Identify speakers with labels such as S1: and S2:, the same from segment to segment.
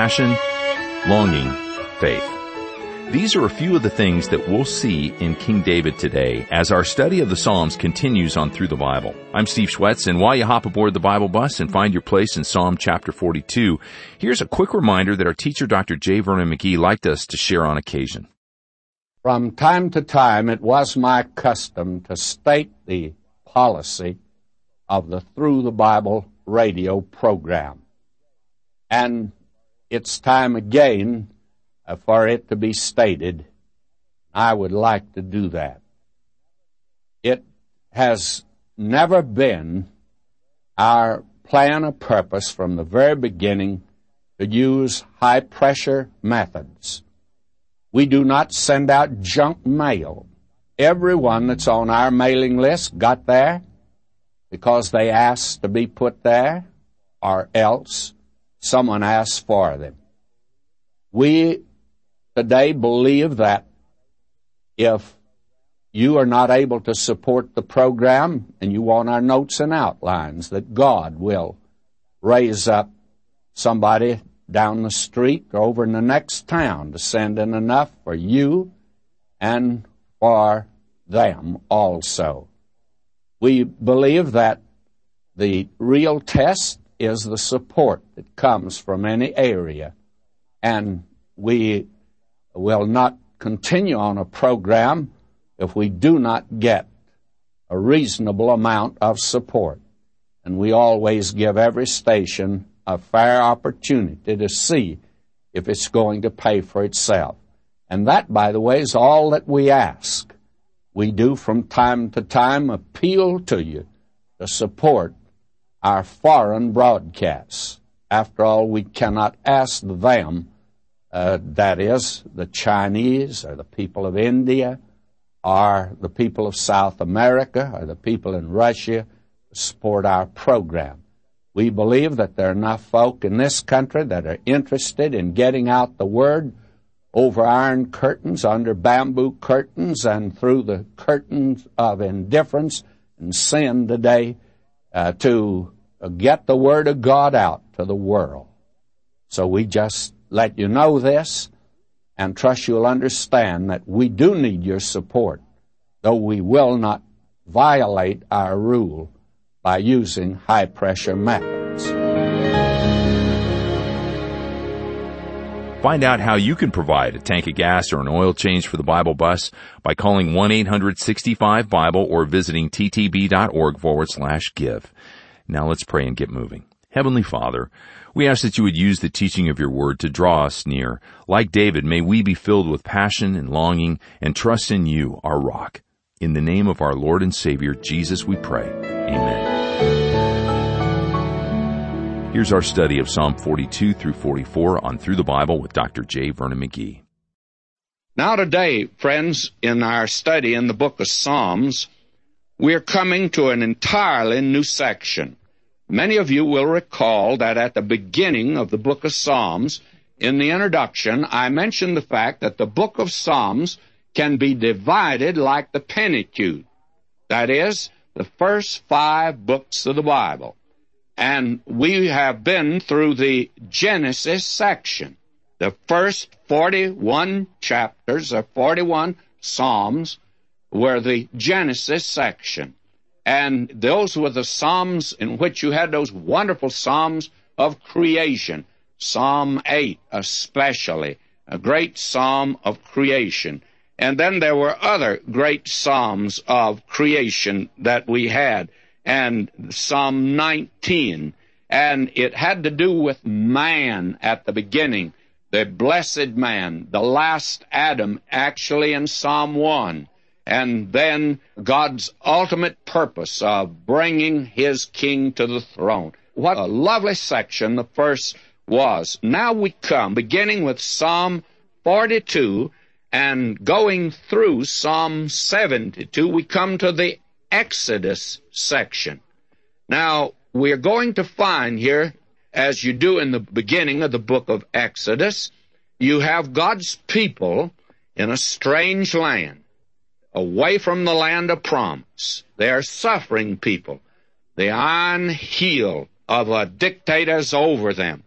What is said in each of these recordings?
S1: passion, longing, faith. These are a few of the things that we'll see in King David today as our study of the Psalms continues on through the Bible. I'm Steve Schwitzer, and while you hop aboard the Bible bus and find your place in Psalm chapter 42, here's a quick reminder that our teacher Dr. J. Vernon McGee liked us to share on occasion.
S2: From time to time, it was my custom to state the policy of the Through the Bible radio program. And it's time again for it to be stated. I would like to do that. It has never been our plan or purpose from the very beginning to use high pressure methods. We do not send out junk mail. Everyone that's on our mailing list got there because they asked to be put there or else someone asks for them. We today believe that if you are not able to support the program and you want our notes and outlines, that God will raise up somebody down the street or over in the next town to send in enough for you and for them also. We believe that the real test is the support that comes from any area, and we will not continue on a program if we do not get a reasonable amount of support. And we always give every station a fair opportunity to see if it's going to pay for itself. And that, by the way, is all that we ask. We do from time to time appeal to you to support our foreign broadcasts. After all, we cannot ask them uh, that is, the Chinese or the people of India or the people of South America or the people in Russia support our program. We believe that there are enough folk in this country that are interested in getting out the word over iron curtains, under bamboo curtains, and through the curtains of indifference and sin today uh, to get the word of God out to the world. So we just let you know this and trust you'll understand that we do need your support, though we will not violate our rule by using high pressure methods.
S1: Find out how you can provide a tank of gas or an oil change for the Bible bus by calling 1-865-BIBLE or visiting ttb.org forward slash give. Now let's pray and get moving. Heavenly Father, we ask that you would use the teaching of your word to draw us near. Like David, may we be filled with passion and longing and trust in you, our rock. In the name of our Lord and Savior, Jesus, we pray. Amen. Here's our study of Psalm 42 through 44 on Through the Bible with Dr. J. Vernon McGee.
S2: Now today, friends, in our study in the book of Psalms, we're coming to an entirely new section. Many of you will recall that at the beginning of the book of Psalms, in the introduction, I mentioned the fact that the book of Psalms can be divided like the Pentateuch. That is, the first five books of the Bible. And we have been through the Genesis section. The first 41 chapters or 41 Psalms were the Genesis section. And those were the Psalms in which you had those wonderful Psalms of creation. Psalm 8, especially, a great Psalm of creation. And then there were other great Psalms of creation that we had, and Psalm 19. And it had to do with man at the beginning, the blessed man, the last Adam, actually in Psalm 1 and then God's ultimate purpose of bringing His King to the throne. What a lovely section the first was. Now we come, beginning with Psalm 42 and going through Psalm 72, we come to the Exodus section. Now, we are going to find here, as you do in the beginning of the book of Exodus, you have God's people in a strange land away from the land of promise. They are suffering people. The iron heel of a dictator is over them.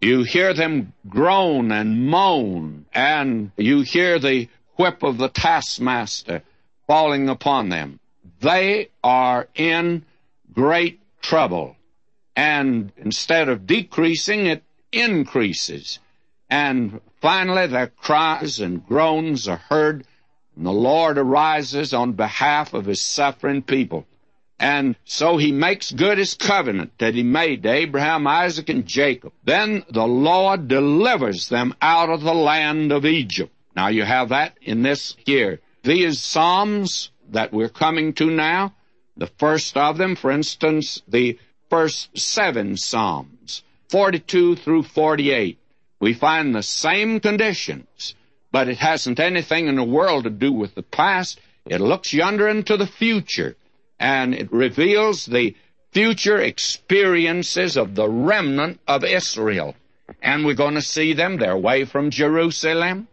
S2: You hear them groan and moan, and you hear the whip of the taskmaster falling upon them. They are in great trouble. And instead of decreasing, it increases. And finally, their cries and groans are heard, and the Lord arises on behalf of his suffering people. And so he makes good his covenant that he made to Abraham, Isaac, and Jacob. Then the Lord delivers them out of the land of Egypt. Now you have that in this here. These Psalms that we're coming to now, the first of them, for instance, the first seven Psalms, 42 through 48, we find the same conditions, but it hasn't anything in the world to do with the past. It looks yonder into the future and it reveals the future experiences of the remnant of Israel. And we're going to see them. They're away from Jerusalem.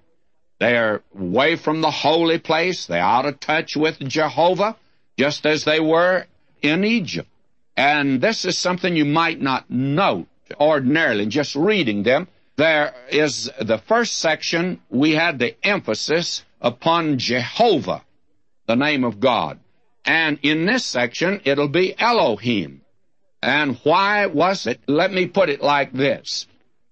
S2: They're away from the holy place. They're out of touch with Jehovah, just as they were in Egypt. And this is something you might not note ordinarily just reading them. There is the first section, we had the emphasis upon Jehovah, the name of God. And in this section, it'll be Elohim. And why was it? Let me put it like this.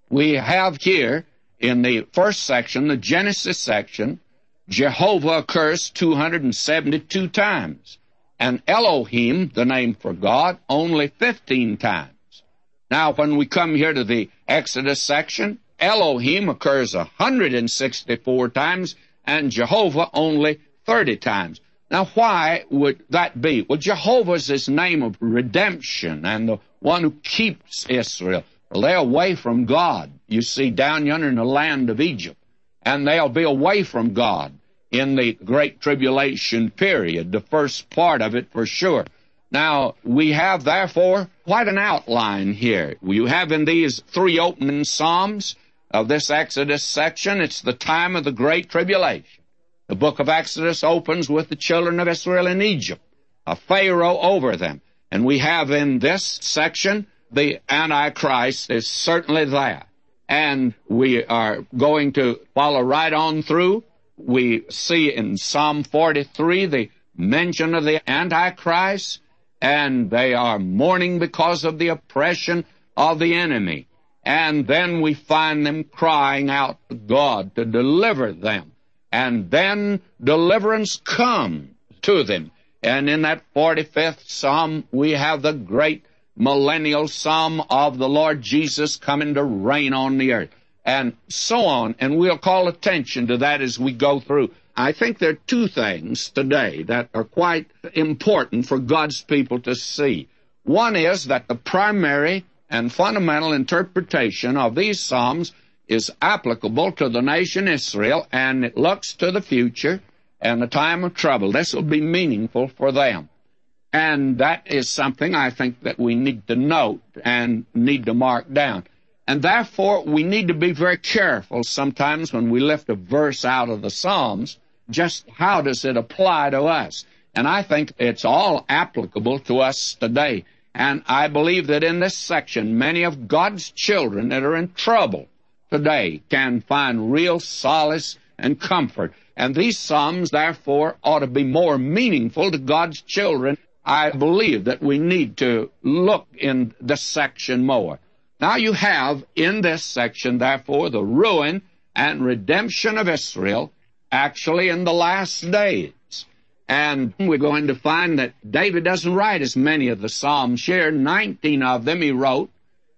S2: We have here in the first section, the Genesis section, Jehovah occurs 272 times. And Elohim, the name for God, only 15 times. Now, when we come here to the Exodus section, Elohim occurs 164 times and Jehovah only 30 times. Now, why would that be? Well, Jehovah's his name of redemption and the one who keeps Israel. Well, they're away from God, you see, down yonder in the land of Egypt. And they'll be away from God in the Great Tribulation period, the first part of it for sure. Now, we have, therefore, quite an outline here. You have in these three opening Psalms of this Exodus section, it's the time of the Great Tribulation. The book of Exodus opens with the children of Israel in Egypt, a Pharaoh over them. And we have in this section, the Antichrist is certainly there. And we are going to follow right on through. We see in Psalm 43 the mention of the Antichrist, and they are mourning because of the oppression of the enemy. And then we find them crying out to God to deliver them and then deliverance comes to them. And in that 45th Psalm, we have the great millennial Psalm of the Lord Jesus coming to reign on the earth, and so on. And we'll call attention to that as we go through. I think there are two things today that are quite important for God's people to see. One is that the primary and fundamental interpretation of these Psalms is applicable to the nation Israel, and it looks to the future and the time of trouble. This will be meaningful for them. And that is something I think that we need to note and need to mark down. And therefore, we need to be very careful sometimes when we lift a verse out of the Psalms, just how does it apply to us? And I think it's all applicable to us today. And I believe that in this section, many of God's children that are in trouble today can find real solace and comfort. And these Psalms, therefore, ought to be more meaningful to God's children. I believe that we need to look in this section more. Now you have in this section, therefore, the ruin and redemption of Israel actually in the last days. And we're going to find that David doesn't write as many of the Psalms here. Nineteen of them he wrote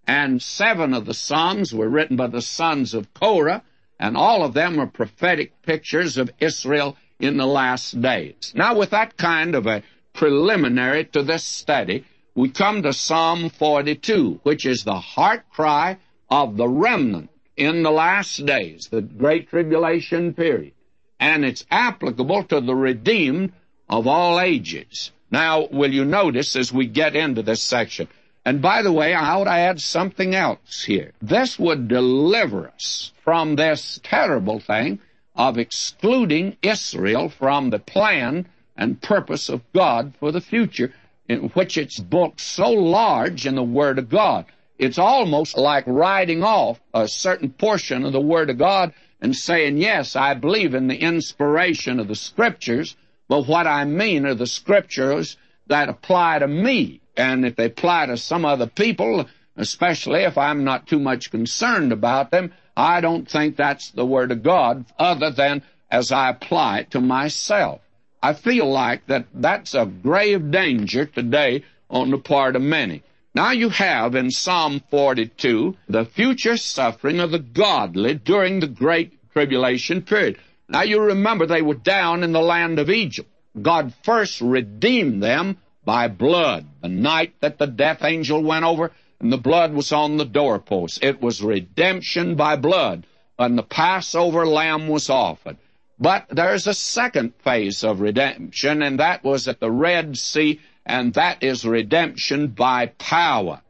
S2: and seven of the Psalms were written by the sons of Korah, and all of them are prophetic pictures of Israel in the last days. Now, with that kind of a preliminary to this study, we come to Psalm 42, which is the heart cry of the remnant in the last days, the Great Tribulation period. And it's applicable to the redeemed of all ages. Now, will you notice as we get into this section, and by the way, I ought to add something else here. This would deliver us from this terrible thing of excluding Israel from the plan and purpose of God for the future, in which it's booked so large in the Word of God. it's almost like writing off a certain portion of the Word of God and saying, yes, I believe in the inspiration of the Scriptures, but what I mean are the Scriptures that apply to me. And if they apply to some other people, especially if I'm not too much concerned about them, I don't think that's the Word of God other than as I apply it to myself. I feel like that that's a grave danger today on the part of many. Now you have in Psalm 42 the future suffering of the godly during the great tribulation period. Now you remember they were down in the land of Egypt. God first redeemed them by blood. The night that the death angel went over and the blood was on the doorpost. It was redemption by blood. And the Passover lamb was offered. But there's a second phase of redemption, and that was at the Red Sea and that is redemption by power.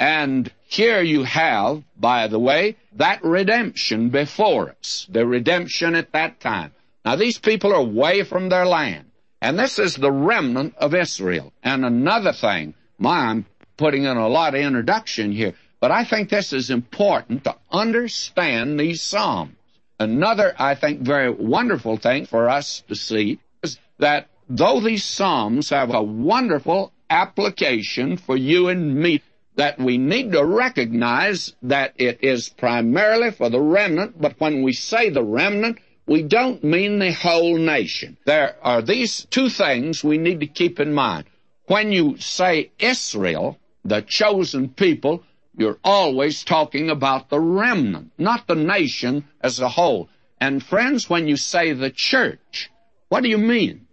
S2: And here you have, by the way, that redemption before us, the redemption at that time. Now, these people are away from their land, and this is the remnant of Israel. And another thing, my, I'm putting in a lot of introduction here, but I think this is important to understand these Psalms. Another, I think, very wonderful thing for us to see is that though these Psalms have a wonderful application for you and me, that we need to recognize that it is primarily for the remnant, but when we say the remnant, we don't mean the whole nation. There are these two things we need to keep in mind. When you say Israel, the chosen people, you're always talking about the remnant, not the nation as a whole. And friends, when you say the church, what do you mean?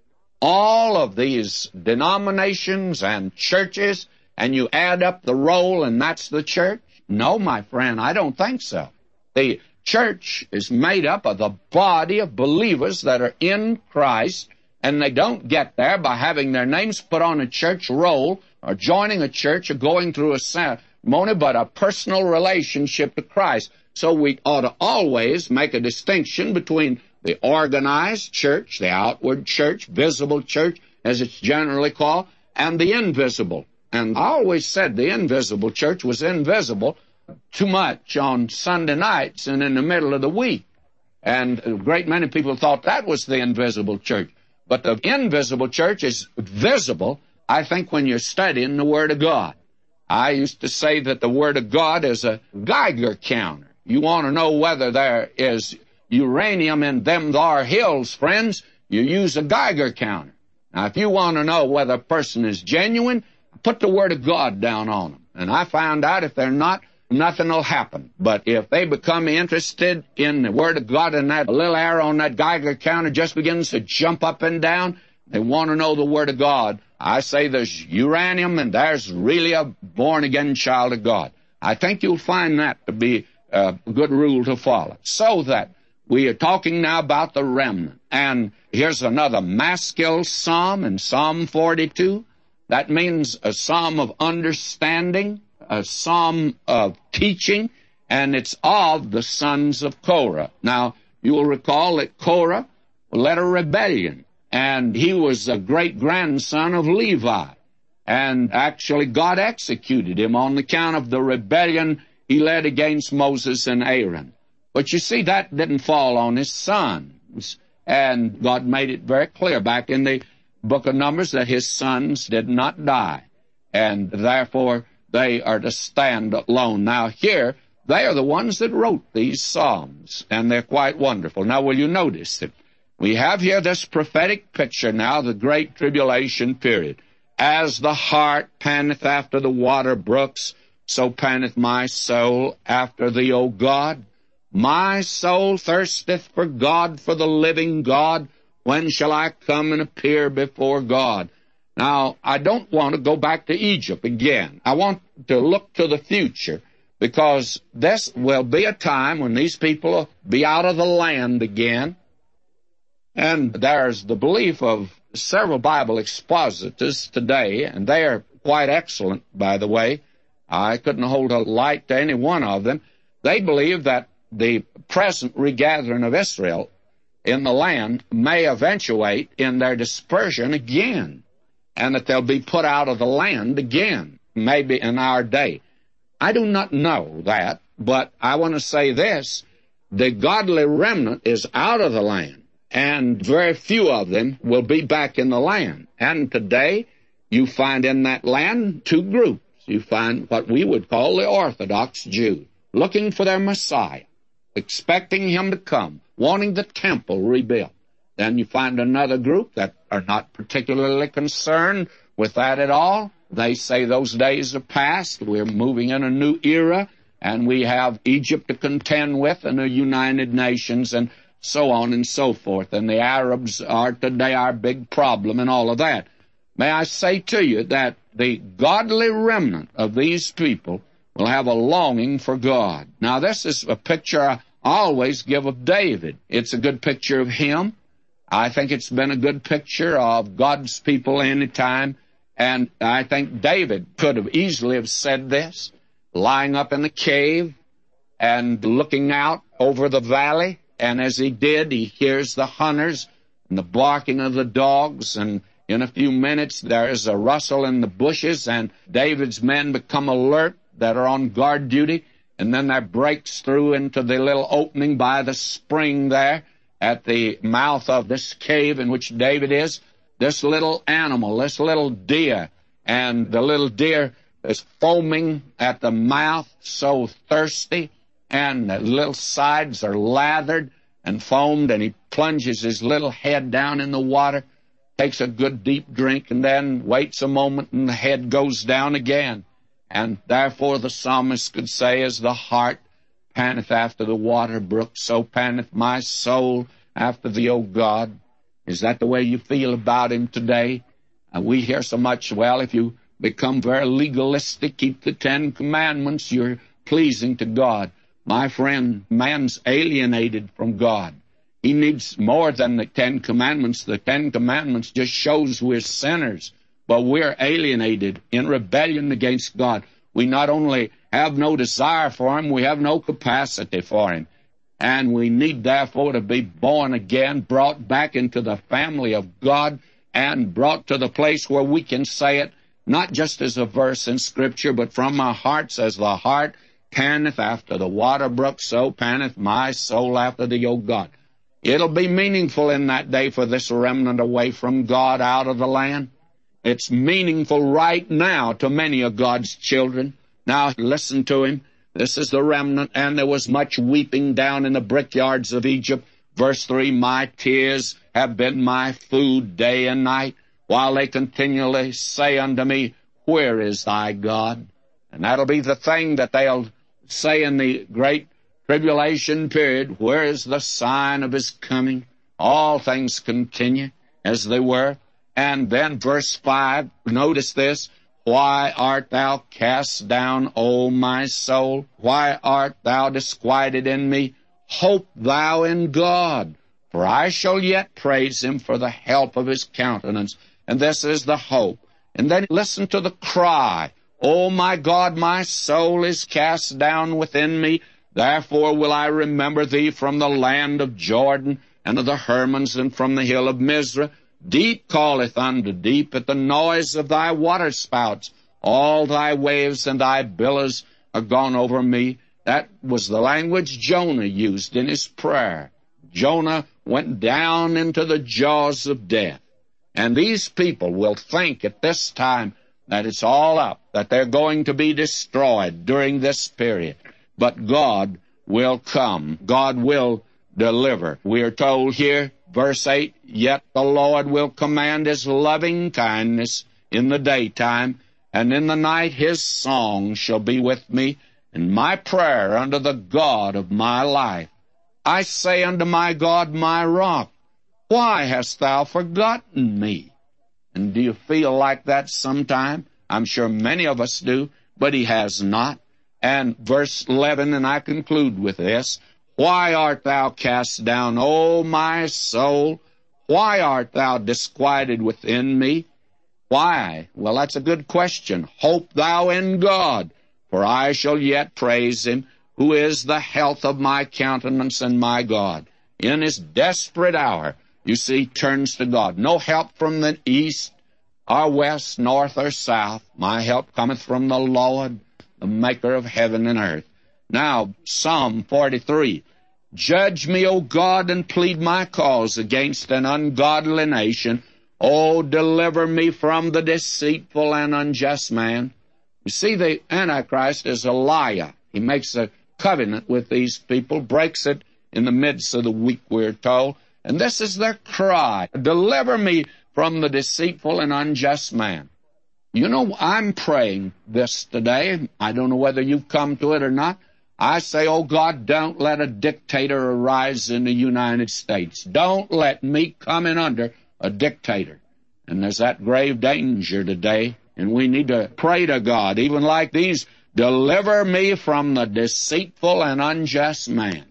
S2: all of these denominations and churches and you add up the roll and that's the church? No, my friend, I don't think so. The church is made up of the body of believers that are in Christ and they don't get there by having their names put on a church roll or joining a church or going through a ceremony, but a personal relationship to Christ. So we ought to always make a distinction between the organized church, the outward church, visible church, as it's generally called, and the invisible. And I always said the invisible church was invisible too much on Sunday nights and in the middle of the week. And a great many people thought that was the invisible church. But the invisible church is visible, I think, when you're studying the Word of God. I used to say that the Word of God is a Geiger counter. You want to know whether there is uranium in them thar hills, friends, you use a Geiger counter. Now, if you want to know whether a person is genuine, put the Word of God down on them. And I found out if they're not, nothing will happen. But if they become interested in the Word of God and that little arrow on that Geiger counter just begins to jump up and down, they want to know the Word of God. I say there's uranium and there's really a born again child of God. I think you'll find that to be a good rule to follow. So that we are talking now about the remnant. And here's another Maskil psalm in Psalm 42. That means a psalm of understanding, a psalm of teaching, and it's of the sons of Korah. Now, you will recall that Korah led a rebellion, and he was a great grandson of Levi. And actually, God executed him on account of the rebellion he led against Moses and Aaron. But you see, that didn't fall on his sons. And God made it very clear back in the book of Numbers that his sons did not die. And therefore, they are to stand alone. Now, here, they are the ones that wrote these Psalms, and they're quite wonderful. Now, will you notice that we have here this prophetic picture now, the great tribulation period. As the hart panteth after the water brooks, so panteth my soul after thee, O God. My soul thirsteth for God, for the living God. When shall I come and appear before God? Now, I don't want to go back to Egypt again. I want to look to the future because this will be a time when these people will be out of the land again. And there's the belief of several Bible expositors today, and they are quite excellent, by the way. I couldn't hold a light to any one of them. They believe that the present regathering of Israel in the land may eventuate in their dispersion again, and that they'll be put out of the land again, maybe in our day. I do not know that, but I want to say this. The godly remnant is out of the land, and very few of them will be back in the land. And today, you find in that land two groups. You find what we would call the Orthodox Jews, looking for their Messiah, expecting him to come, wanting the temple rebuilt. Then you find another group that are not particularly concerned with that at all. They say those days are past. We're moving in a new era, and we have Egypt to contend with and the United Nations and so on and so forth. And the Arabs are today our big problem and all of that. May I say to you that the godly remnant of these people will have a longing for God. Now, this is a picture I always give of David. It's a good picture of him. I think it's been a good picture of God's people any time. And I think David could have easily have said this, lying up in the cave and looking out over the valley. And as he did, he hears the hunters and the barking of the dogs. And in a few minutes, there is a rustle in the bushes, and David's men become alert that are on guard duty, and then there breaks through into the little opening by the spring there at the mouth of this cave in which David is, this little animal, this little deer, and the little deer is foaming at the mouth, so thirsty, and the little sides are lathered and foamed, and he plunges his little head down in the water takes a good deep drink, and then waits a moment, and the head goes down again. And therefore the psalmist could say, As the hart panteth after the water brook, so panteth my soul after thee, O God. Is that the way you feel about him today? Uh, we hear so much, well, if you become very legalistic, keep the Ten Commandments, you're pleasing to God. My friend, man's alienated from God. He needs more than the Ten Commandments. The Ten Commandments just shows we're sinners, but we're alienated in rebellion against God. We not only have no desire for Him, we have no capacity for Him. And we need therefore to be born again, brought back into the family of God, and brought to the place where we can say it not just as a verse in Scripture, but from our hearts as the heart panteth after the water brook, so panteth my soul after thee, O God. It'll be meaningful in that day for this remnant away from God out of the land. It's meaningful right now to many of God's children. Now listen to him. This is the remnant, and there was much weeping down in the brickyards of Egypt. Verse 3, My tears have been my food day and night, while they continually say unto me, Where is thy God? And that'll be the thing that they'll say in the great tribulation period, where is the sign of his coming? All things continue as they were. And then verse 5, notice this. Why art thou cast down, O my soul? Why art thou disquieted in me? Hope thou in God, for I shall yet praise him for the help of his countenance. And this is the hope. And then listen to the cry. O my God, my soul is cast down within me. Therefore will I remember thee from the land of Jordan, and of the Hermons, and from the hill of Mizar. Deep calleth unto deep at the noise of thy waterspouts. All thy waves and thy billows are gone over me. That was the language Jonah used in his prayer. Jonah went down into the jaws of death. And these people will think at this time that it's all up, that they're going to be destroyed during this period but God will come. God will deliver. We are told here, verse 8, Yet the Lord will command his loving kindness in the daytime, and in the night his song shall be with me, and my prayer unto the God of my life. I say unto my God, my rock, why hast thou forgotten me? And do you feel like that sometime? I'm sure many of us do, but he has not. And verse 11, and I conclude with this, Why art thou cast down, O my soul? Why art thou disquieted within me? Why? Well, that's a good question. Hope thou in God, for I shall yet praise him, who is the health of my countenance and my God. In his desperate hour, you see, turns to God. No help from the east, or west, north, or south. My help cometh from the Lord the maker of heaven and earth. Now, Psalm 43. Judge me, O God, and plead my cause against an ungodly nation. O deliver me from the deceitful and unjust man. You see, the Antichrist is a liar. He makes a covenant with these people, breaks it in the midst of the week, we're told. And this is their cry. Deliver me from the deceitful and unjust man. You know, I'm praying this today. I don't know whether you've come to it or not. I say, oh God, don't let a dictator arise in the United States. Don't let me come in under a dictator. And there's that grave danger today. And we need to pray to God, even like these, deliver me from the deceitful and unjust man.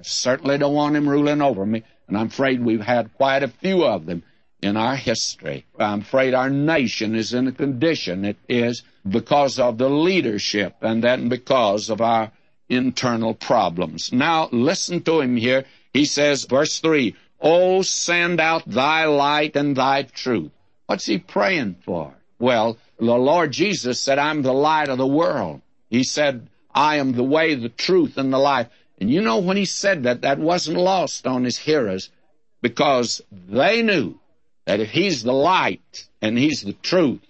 S2: I certainly don't want him ruling over me, and I'm afraid we've had quite a few of them in our history. I'm afraid our nation is in the condition it is because of the leadership and then because of our internal problems. Now listen to him here. He says, verse 3, Oh, send out thy light and thy truth. What's he praying for? Well, the Lord Jesus said, I'm the light of the world. He said, I am the way, the truth, and the life. And you know, when he said that, that wasn't lost on his hearers because they knew that if he's the light and he's the truth,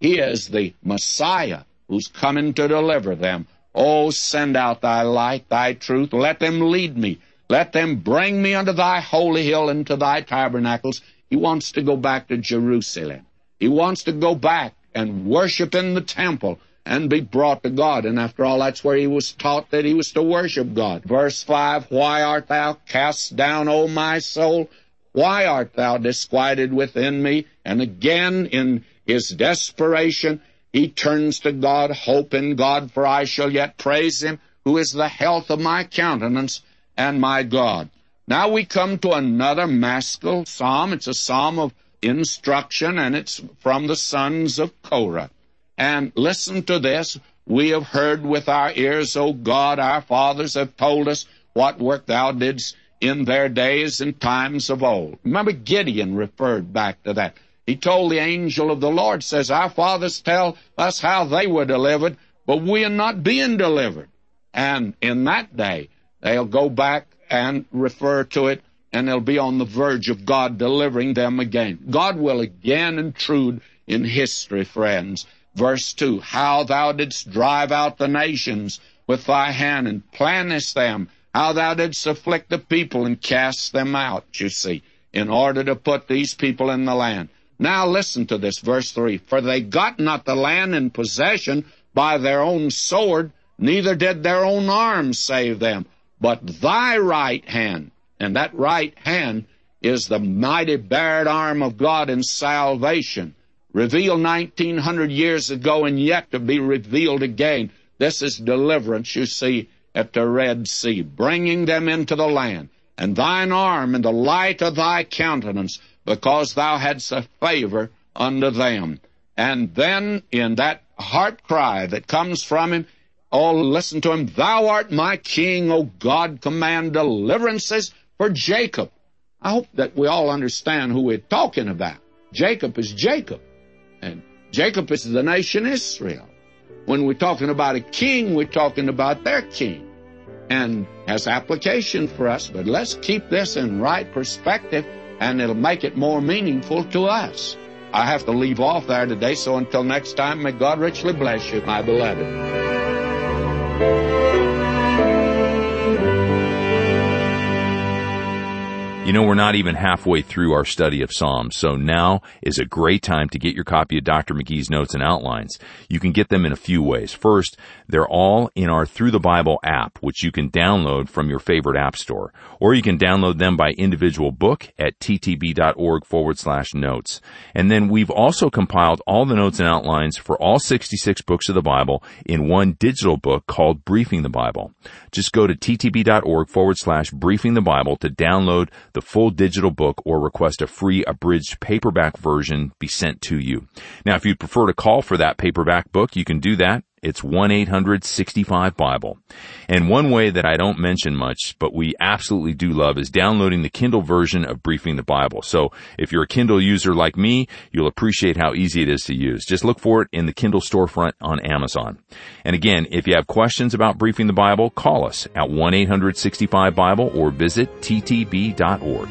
S2: he is the Messiah who's coming to deliver them. Oh, send out thy light, thy truth. Let them lead me. Let them bring me unto thy holy hill and to thy tabernacles. He wants to go back to Jerusalem. He wants to go back and worship in the temple and be brought to God. And after all, that's where he was taught that he was to worship God. Verse 5, Why art thou cast down, O my soul? Why art thou disquieted within me? And again, in his desperation, he turns to God, hope in God, for I shall yet praise him, who is the health of my countenance and my God. Now we come to another maskil psalm. It's a psalm of instruction, and it's from the sons of Korah. And listen to this. We have heard with our ears, O God, our fathers have told us what work thou didst in their days and times of old. Remember, Gideon referred back to that. He told the angel of the Lord, says, Our fathers tell us how they were delivered, but we are not being delivered. And in that day, they'll go back and refer to it, and they'll be on the verge of God delivering them again. God will again intrude in history, friends. Verse 2 How thou didst drive out the nations with thy hand and plantest them how thou didst afflict the people and cast them out, you see, in order to put these people in the land. Now listen to this, verse 3. For they got not the land in possession by their own sword, neither did their own arms save them, but thy right hand. And that right hand is the mighty bared arm of God in salvation, revealed 1900 years ago and yet to be revealed again. This is deliverance, you see, at the Red Sea, bringing them into the land, and thine arm and the light of thy countenance, because thou hadst a favor unto them. And then in that heart cry that comes from him, oh, listen to him, Thou art my king, O God, command deliverances for Jacob. I hope that we all understand who we're talking about. Jacob is Jacob, Jacob is the nation Israel. When we're talking about a king, we're talking about their king and has application for us, but let's keep this in right perspective and it'll make it more meaningful to us. I have to leave off there today, so until next time, may God richly bless you, my beloved.
S1: You know, we're not even halfway through our study of Psalms, so now is a great time to get your copy of Dr. McGee's notes and outlines. You can get them in a few ways. First, they're all in our Through the Bible app, which you can download from your favorite app store. Or you can download them by individual book at ttb.org forward slash notes. And then we've also compiled all the notes and outlines for all 66 books of the Bible in one digital book called Briefing the Bible. Just go to ttb.org forward slash briefing the Bible to download the full digital book or request a free abridged paperback version be sent to you. Now, if you'd prefer to call for that paperback book, you can do that It's 1-800-65-BIBLE. And one way that I don't mention much, but we absolutely do love is downloading the Kindle version of Briefing the Bible. So if you're a Kindle user like me, you'll appreciate how easy it is to use. Just look for it in the Kindle storefront on Amazon. And again, if you have questions about Briefing the Bible, call us at 1-800-65-BIBLE or visit ttb.org.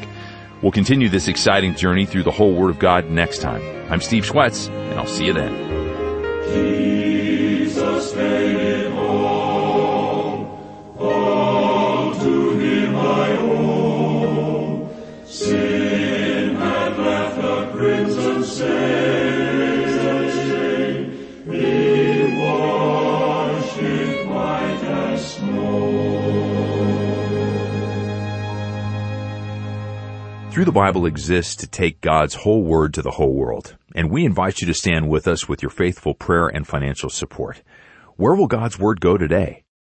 S1: We'll continue this exciting journey through the whole Word of God next time. I'm Steve Schwitzer, and I'll see you then. Through the Bible exists to take God's whole word to the whole world, and we invite you to stand with us with your faithful prayer and financial support. Where will God's word go today?